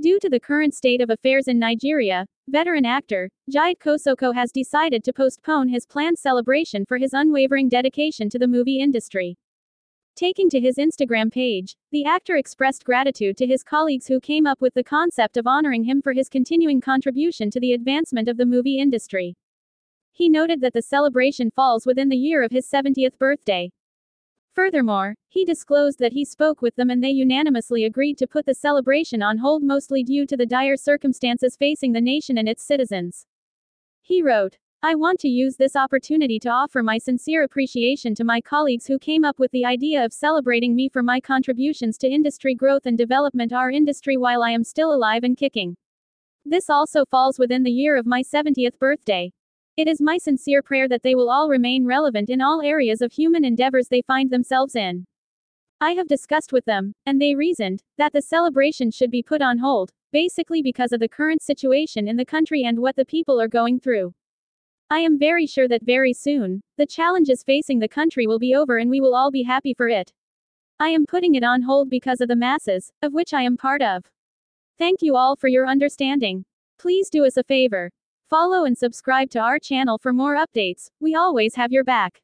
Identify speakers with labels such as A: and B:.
A: Due to the current state of affairs in Nigeria, veteran actor, Jide Kosoko has decided to postpone his planned celebration for his unwavering dedication to the movie industry. Taking to his Instagram page, the actor expressed gratitude to his colleagues who came up with the concept of honoring him for his continuing contribution to the advancement of the movie industry. He noted that the celebration falls within the year of his 70th birthday. Furthermore, he disclosed that he spoke with them and they unanimously agreed to put the celebration on hold mostly due to the dire circumstances facing the nation and its citizens. He wrote, I want to use this opportunity to offer my sincere appreciation to my colleagues who came up with the idea of celebrating me for my contributions to industry growth and development our industry while I am still alive and kicking. This also falls within the year of my 70th birthday. It is my sincere prayer that they will all remain relevant in all areas of human endeavors they find themselves in. I have discussed with them, and they reasoned, that the celebration should be put on hold, basically because of the current situation in the country and what the people are going through. I am very sure that very soon, the challenges facing the country will be over and we will all be happy for it. I am putting it on hold because of the masses, of which I am part of. Thank you all for your understanding. Please do us a favor, Follow and subscribe to our channel for more updates, we always have your back.